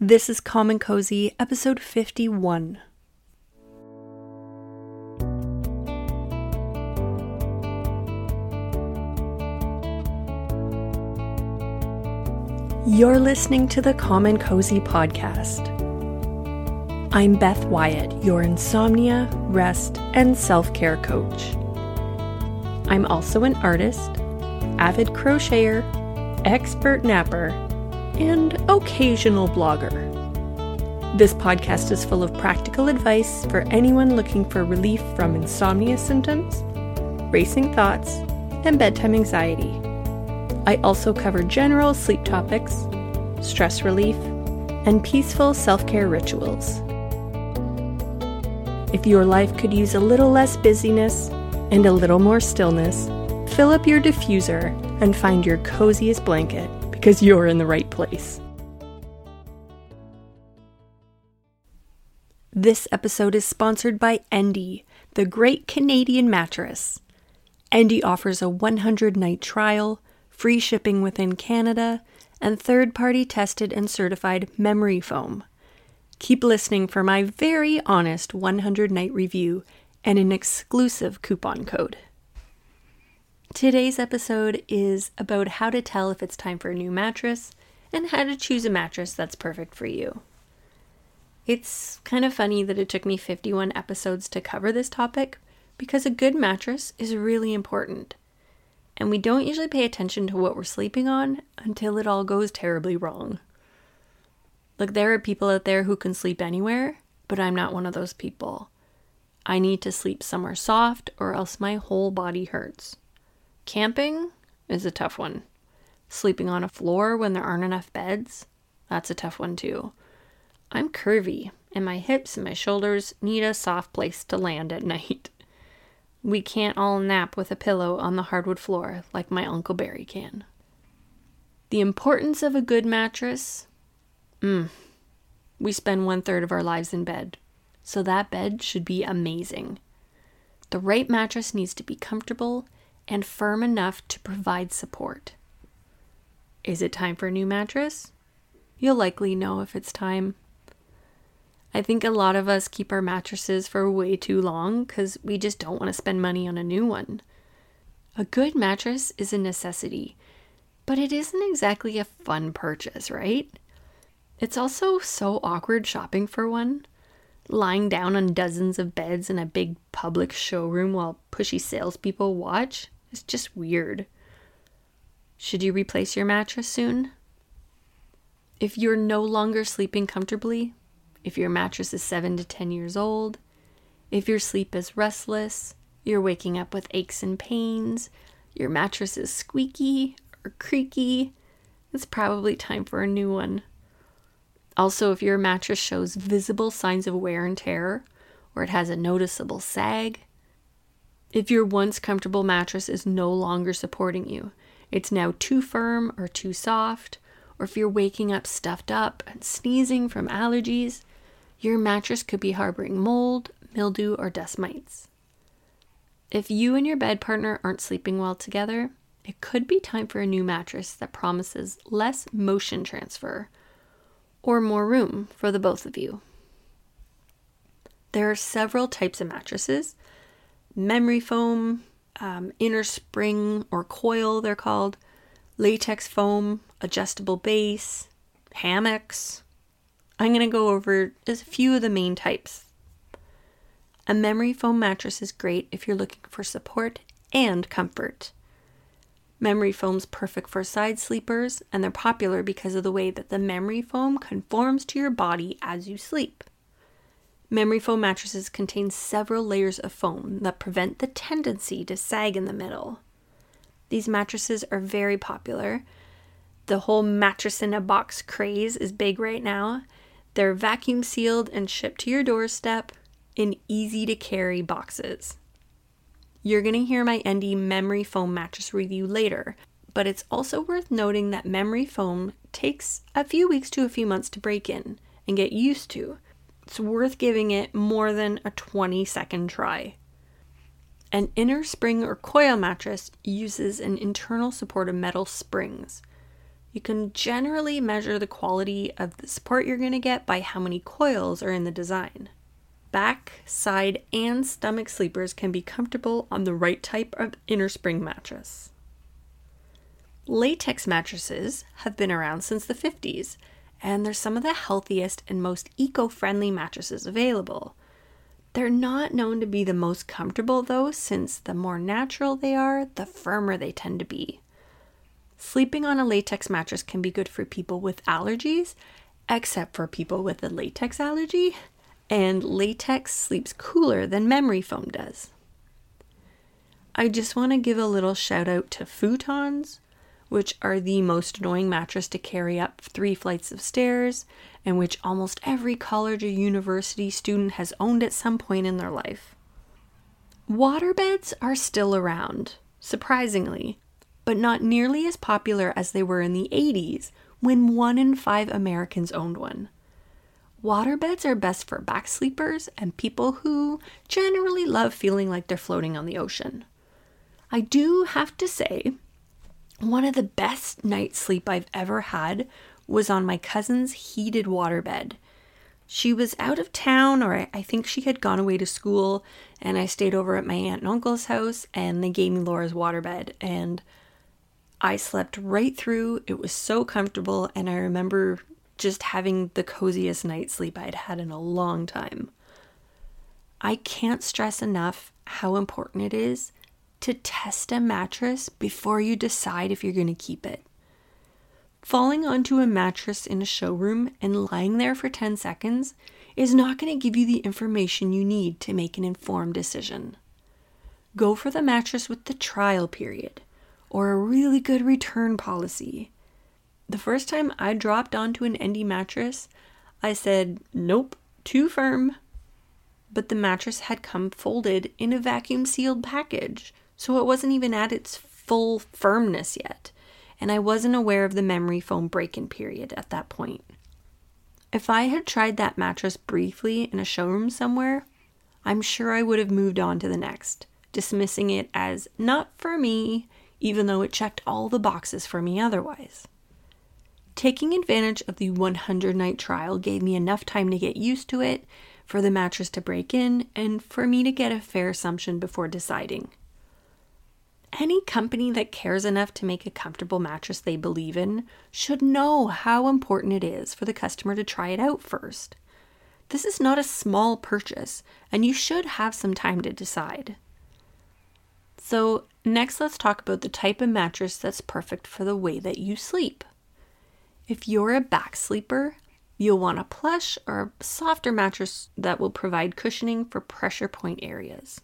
This is Calm and Cozy, episode 51. You're listening to the Calm and Cozy podcast. I'm Beth Wyatt, your insomnia, rest, and self care coach. I'm also an artist, avid crocheter, expert napper, and occasional blogger. This podcast is full of practical advice for anyone looking for relief from insomnia symptoms, racing thoughts, and bedtime anxiety. I also cover general sleep topics, stress relief, and peaceful self care rituals. If your life could use a little less busyness and a little more stillness, fill up your diffuser and find your coziest blanket because you're in the right place. This episode is sponsored by Endy, the great Canadian mattress. Endy offers a 100 night trial free shipping within Canada, and third party tested and certified memory foam. Keep listening for my very honest 100 night review and an exclusive coupon code. Today's episode is about how to tell if it's time for a new mattress and how to choose a mattress that's perfect for you. It's kind of funny that it took me 51 episodes to cover this topic because a good mattress is really important and we don't usually pay attention to what we're sleeping on until it all goes terribly wrong. Like, there are people out there who can sleep anywhere, but I'm not one of those people. I need to sleep somewhere soft, or else my whole body hurts. Camping is a tough one. Sleeping on a floor when there aren't enough beds, that's a tough one too. I'm curvy, and my hips and my shoulders need a soft place to land at night. We can't all nap with a pillow on the hardwood floor like my Uncle Barry can. The importance of a good mattress? Mm. We spend one third of our lives in bed, so that bed should be amazing. The right mattress needs to be comfortable and firm enough to provide support. Is it time for a new mattress? You'll likely know if it's time I think a lot of us keep our mattresses for way too long because we just don't want to spend money on a new one. A good mattress is a necessity, but it isn't exactly a fun purchase, right? It's also so awkward shopping for one. Lying down on dozens of beds in a big public showroom while pushy salespeople watch is just weird. Should you replace your mattress soon? If you're no longer sleeping comfortably, if your mattress is 7 to 10 years old, if your sleep is restless, you're waking up with aches and pains, your mattress is squeaky or creaky, it's probably time for a new one. Also, if your mattress shows visible signs of wear and tear, or it has a noticeable sag, if your once comfortable mattress is no longer supporting you, it's now too firm or too soft, or if you're waking up stuffed up and sneezing from allergies, your mattress could be harboring mold, mildew, or dust mites. If you and your bed partner aren't sleeping well together, it could be time for a new mattress that promises less motion transfer or more room for the both of you. There are several types of mattresses memory foam, um, inner spring or coil, they're called, latex foam, adjustable base, hammocks, I'm going to go over a few of the main types. A memory foam mattress is great if you're looking for support and comfort. Memory foam's perfect for side sleepers, and they're popular because of the way that the memory foam conforms to your body as you sleep. Memory foam mattresses contain several layers of foam that prevent the tendency to sag in the middle. These mattresses are very popular. The whole mattress in a box craze is big right now, they're vacuum sealed and shipped to your doorstep in easy to carry boxes. You're going to hear my Endy memory foam mattress review later, but it's also worth noting that memory foam takes a few weeks to a few months to break in and get used to. It's worth giving it more than a 20 second try. An inner spring or coil mattress uses an internal support of metal springs. You can generally measure the quality of the support you're going to get by how many coils are in the design. Back, side, and stomach sleepers can be comfortable on the right type of inner spring mattress. Latex mattresses have been around since the 50s, and they're some of the healthiest and most eco friendly mattresses available. They're not known to be the most comfortable, though, since the more natural they are, the firmer they tend to be. Sleeping on a latex mattress can be good for people with allergies, except for people with a latex allergy, and latex sleeps cooler than memory foam does. I just want to give a little shout out to futons, which are the most annoying mattress to carry up three flights of stairs, and which almost every college or university student has owned at some point in their life. Waterbeds are still around, surprisingly, but not nearly as popular as they were in the 80s when one in five Americans owned one. Waterbeds are best for back sleepers and people who generally love feeling like they're floating on the ocean. I do have to say, one of the best night's sleep I've ever had was on my cousin's heated waterbed. She was out of town, or I think she had gone away to school, and I stayed over at my aunt and uncle's house, and they gave me Laura's waterbed. And I slept right through. It was so comfortable, and I remember just having the coziest night's sleep I'd had in a long time. I can't stress enough how important it is to test a mattress before you decide if you're going to keep it. Falling onto a mattress in a showroom and lying there for 10 seconds is not going to give you the information you need to make an informed decision. Go for the mattress with the trial period or a really good return policy. The first time I dropped onto an Endy mattress, I said, nope, too firm. But the mattress had come folded in a vacuum sealed package, so it wasn't even at its full firmness yet, and I wasn't aware of the memory foam break in period at that point. If I had tried that mattress briefly in a showroom somewhere, I'm sure I would have moved on to the next, dismissing it as not for me, even though it checked all the boxes for me otherwise. Taking advantage of the 100 night trial gave me enough time to get used to it, for the mattress to break in, and for me to get a fair assumption before deciding. Any company that cares enough to make a comfortable mattress they believe in should know how important it is for the customer to try it out first. This is not a small purchase, and you should have some time to decide. So, next, let's talk about the type of mattress that's perfect for the way that you sleep. If you're a back sleeper, you'll want a plush or softer mattress that will provide cushioning for pressure point areas.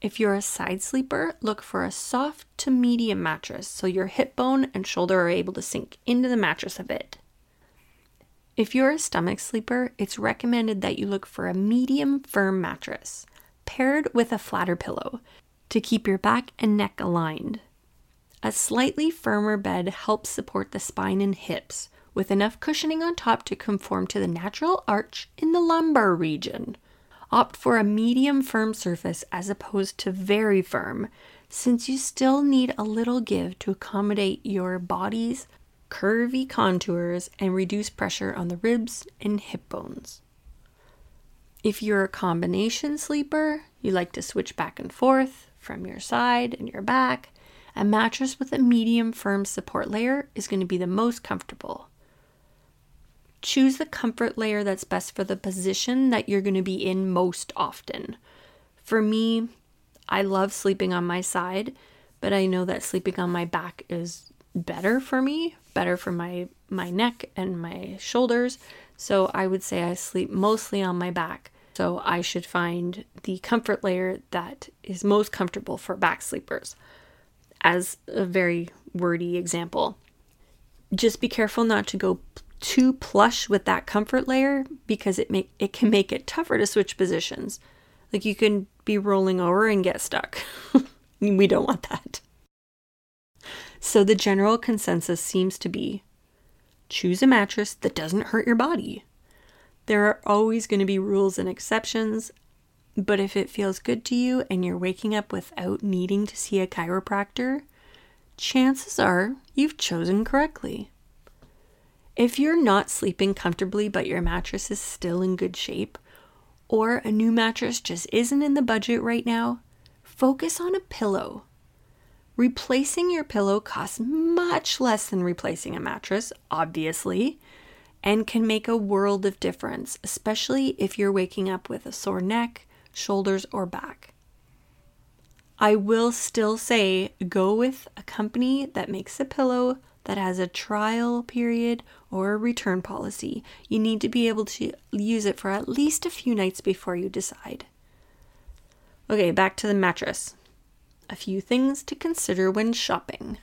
If you're a side sleeper, look for a soft to medium mattress so your hip bone and shoulder are able to sink into the mattress a bit. If you're a stomach sleeper, it's recommended that you look for a medium firm mattress paired with a flatter pillow to keep your back and neck aligned. A slightly firmer bed helps support the spine and hips, with enough cushioning on top to conform to the natural arch in the lumbar region. Opt for a medium firm surface as opposed to very firm, since you still need a little give to accommodate your body's curvy contours and reduce pressure on the ribs and hip bones. If you're a combination sleeper, you like to switch back and forth from your side and your back, a mattress with a medium firm support layer is going to be the most comfortable. Choose the comfort layer that's best for the position that you're going to be in most often. For me, I love sleeping on my side, but I know that sleeping on my back is better for me, better for my my neck and my shoulders. So I would say I sleep mostly on my back. So I should find the comfort layer that is most comfortable for back sleepers as a very wordy example. Just be careful not to go too plush with that comfort layer because it make it can make it tougher to switch positions. Like you can be rolling over and get stuck. we don't want that. So the general consensus seems to be choose a mattress that doesn't hurt your body. There are always going to be rules and exceptions, but if it feels good to you and you're waking up without needing to see a chiropractor, chances are you've chosen correctly. If you're not sleeping comfortably but your mattress is still in good shape, or a new mattress just isn't in the budget right now, focus on a pillow. Replacing your pillow costs much less than replacing a mattress, obviously, and can make a world of difference, especially if you're waking up with a sore neck, shoulders, or back. I will still say go with a company that makes a pillow that has a trial period or a return policy. You need to be able to use it for at least a few nights before you decide. Okay, back to the mattress. A few things to consider when shopping.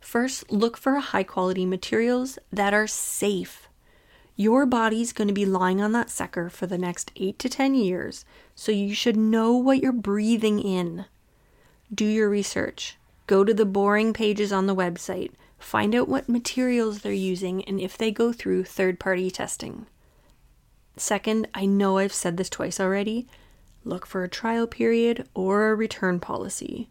First, look for high quality materials that are safe. Your body's going to be lying on that sucker for the next 8 to 10 years, so you should know what you're breathing in. Do your research. Go to the boring pages on the website. Find out what materials they're using and if they go through third party testing. Second, I know I've said this twice already, Look for a trial period or a return policy.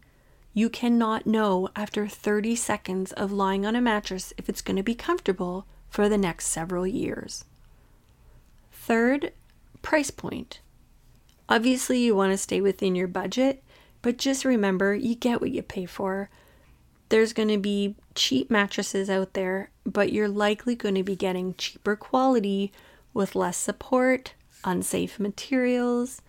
You cannot know after 30 seconds of lying on a mattress if it's going to be comfortable for the next several years. Third, price point. Obviously, you want to stay within your budget, but just remember you get what you pay for. There's going to be cheap mattresses out there, but you're likely going to be getting cheaper quality with less support, unsafe materials,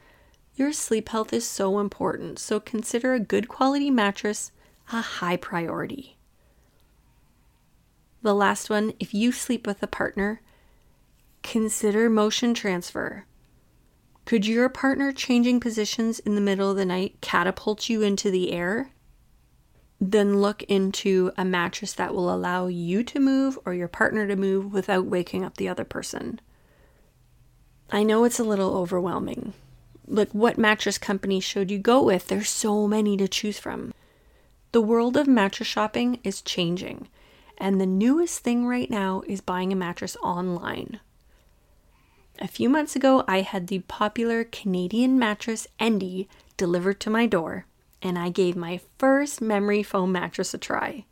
your sleep health is so important, so consider a good quality mattress a high priority. The last one if you sleep with a partner, consider motion transfer. Could your partner changing positions in the middle of the night catapult you into the air? Then look into a mattress that will allow you to move or your partner to move without waking up the other person. I know it's a little overwhelming, like what mattress company should you go with? There's so many to choose from. The world of mattress shopping is changing, and the newest thing right now is buying a mattress online. A few months ago, I had the popular Canadian mattress Endy delivered to my door, and I gave my first memory foam mattress a try.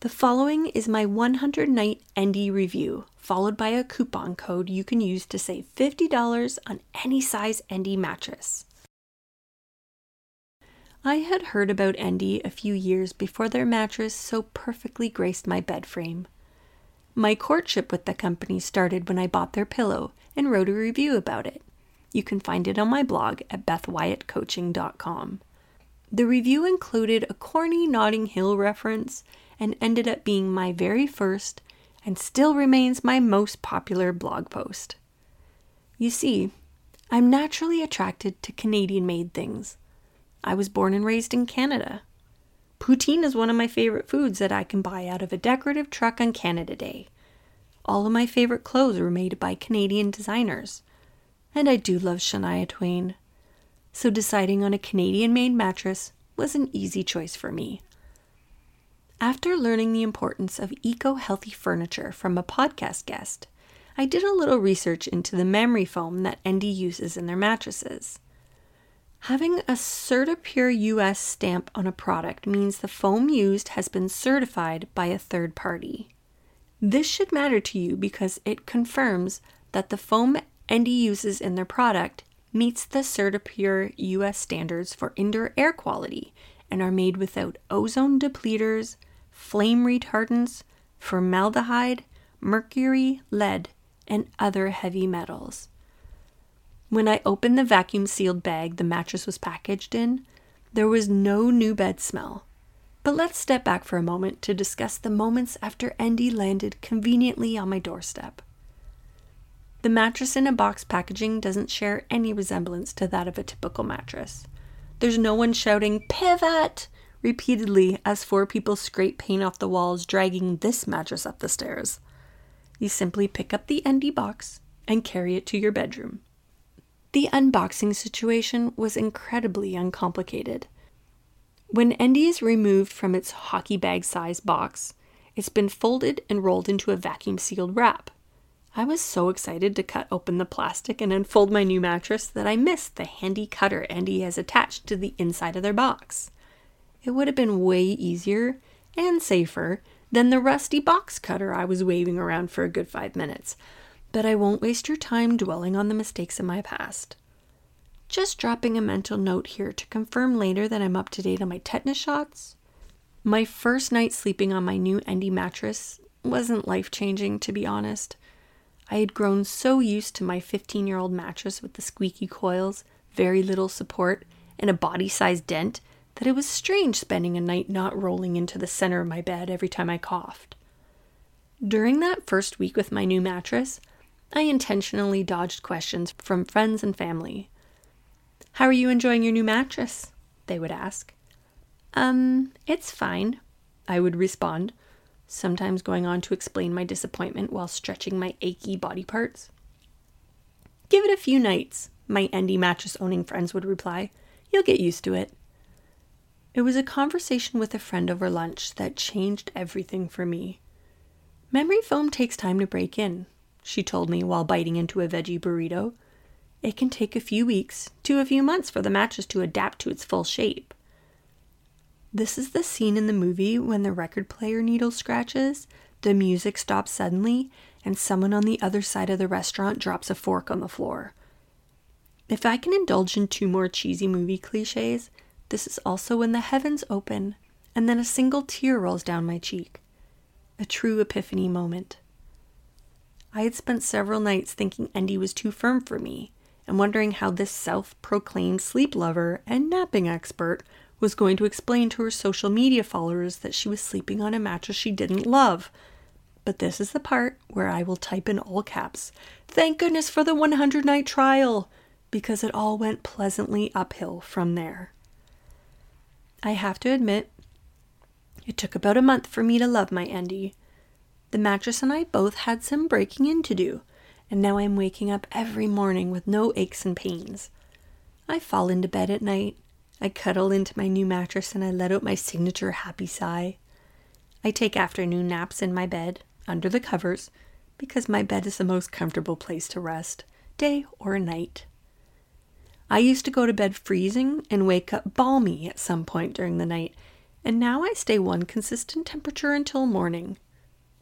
The following is my 100 night Endy review, followed by a coupon code you can use to save $50 on any size Endy mattress. I had heard about Endy a few years before their mattress so perfectly graced my bed frame. My courtship with the company started when I bought their pillow and wrote a review about it. You can find it on my blog at bethwyattcoaching.com. The review included a corny Notting Hill reference and ended up being my very first and still remains my most popular blog post. You see, I'm naturally attracted to Canadian made things. I was born and raised in Canada. Poutine is one of my favorite foods that I can buy out of a decorative truck on Canada Day. All of my favorite clothes were made by Canadian designers. And I do love Shania Twain. So deciding on a Canadian made mattress was an easy choice for me. After learning the importance of eco healthy furniture from a podcast guest, I did a little research into the memory foam that Endy uses in their mattresses. Having a CertiPure US stamp on a product means the foam used has been certified by a third party. This should matter to you because it confirms that the foam Endy uses in their product meets the CertiPure US standards for indoor air quality and are made without ozone depleters, flame retardants, formaldehyde, mercury, lead, and other heavy metals. When I opened the vacuum sealed bag the mattress was packaged in, there was no new bed smell. But let's step back for a moment to discuss the moments after Endy landed conveniently on my doorstep. The mattress in a box packaging doesn't share any resemblance to that of a typical mattress. There's no one shouting, Pivot! repeatedly as four people scrape paint off the walls, dragging this mattress up the stairs. You simply pick up the Endy box and carry it to your bedroom. The unboxing situation was incredibly uncomplicated. When Endy is removed from its hockey bag size box, it's been folded and rolled into a vacuum sealed wrap. I was so excited to cut open the plastic and unfold my new mattress that I missed the handy cutter Endy has attached to the inside of their box. it would have been way easier and safer than the rusty box cutter I was waving around for a good five minutes. But I won't waste your time dwelling on the mistakes of my past. Just dropping a mental note here to confirm later that I'm up to date on my tetanus shots. My first night sleeping on my new Endy mattress wasn't life changing, to be honest. I had grown so used to my 15 year old mattress with the squeaky coils, very little support, and a body sized dent that it was strange spending a night not rolling into the center of my bed every time I coughed. During that first week with my new mattress, I intentionally dodged questions from friends and family. How are you enjoying your new mattress? They would ask. Um, it's fine, I would respond, sometimes going on to explain my disappointment while stretching my achy body parts. Give it a few nights, my Endy mattress owning friends would reply. You'll get used to it. It was a conversation with a friend over lunch that changed everything for me. Memory foam takes time to break in, she told me while biting into a veggie burrito. It can take a few weeks to a few months for the mattress to adapt to its full shape. This is the scene in the movie when the record player needle scratches, the music stops suddenly, and someone on the other side of the restaurant drops a fork on the floor. If I can indulge in two more cheesy movie cliches, this is also when the heavens open and then a single tear rolls down my cheek. A true epiphany moment. I had spent several nights thinking Endy was too firm for me and wondering how this self proclaimed sleep lover and napping expert was going to explain to her social media followers that she was sleeping on a mattress she didn't love. But this is the part where I will type in all caps, Thank goodness for the 100 night trial, because it all went pleasantly uphill from there. I have to admit, it took about a month for me to love my Endy. The mattress and I both had some breaking in to do, and now I'm waking up every morning with no aches and pains. I fall into bed at night, I cuddle into my new mattress and I let out my signature happy sigh. I take afternoon naps in my bed, under the covers, because my bed is the most comfortable place to rest, day or night. I used to go to bed freezing and wake up balmy at some point during the night, and now I stay one consistent temperature until morning.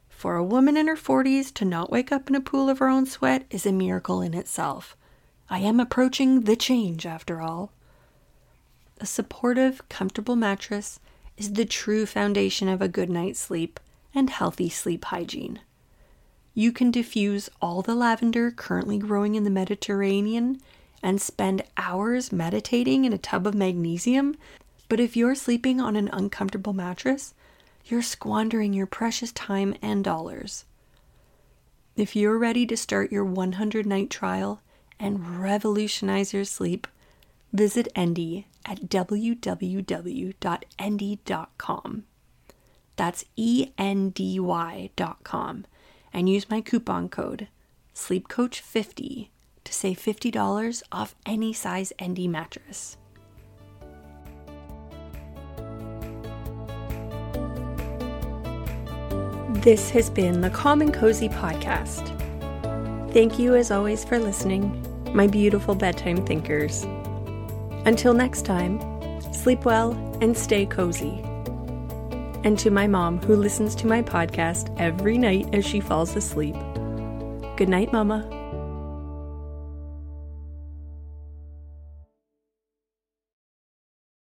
For a woman in her 40s to not wake up in a pool of her own sweat is a miracle in itself. I am approaching the change, after all. A supportive, comfortable mattress is the true foundation of a good night's sleep and healthy sleep hygiene. You can diffuse all the lavender currently growing in the Mediterranean and spend hours meditating in a tub of magnesium, but if you're sleeping on an uncomfortable mattress, you're squandering your precious time and dollars. If you're ready to start your 100 night trial and revolutionize your sleep, visit Endy at www.endy.com. That's E N D Y.com and use my coupon code SleepCoach50 to save $50 off any size Endy mattress. This has been the Calm and Cozy Podcast. Thank you, as always, for listening, my beautiful bedtime thinkers. Until next time, sleep well and stay cozy. And to my mom, who listens to my podcast every night as she falls asleep, good night, Mama.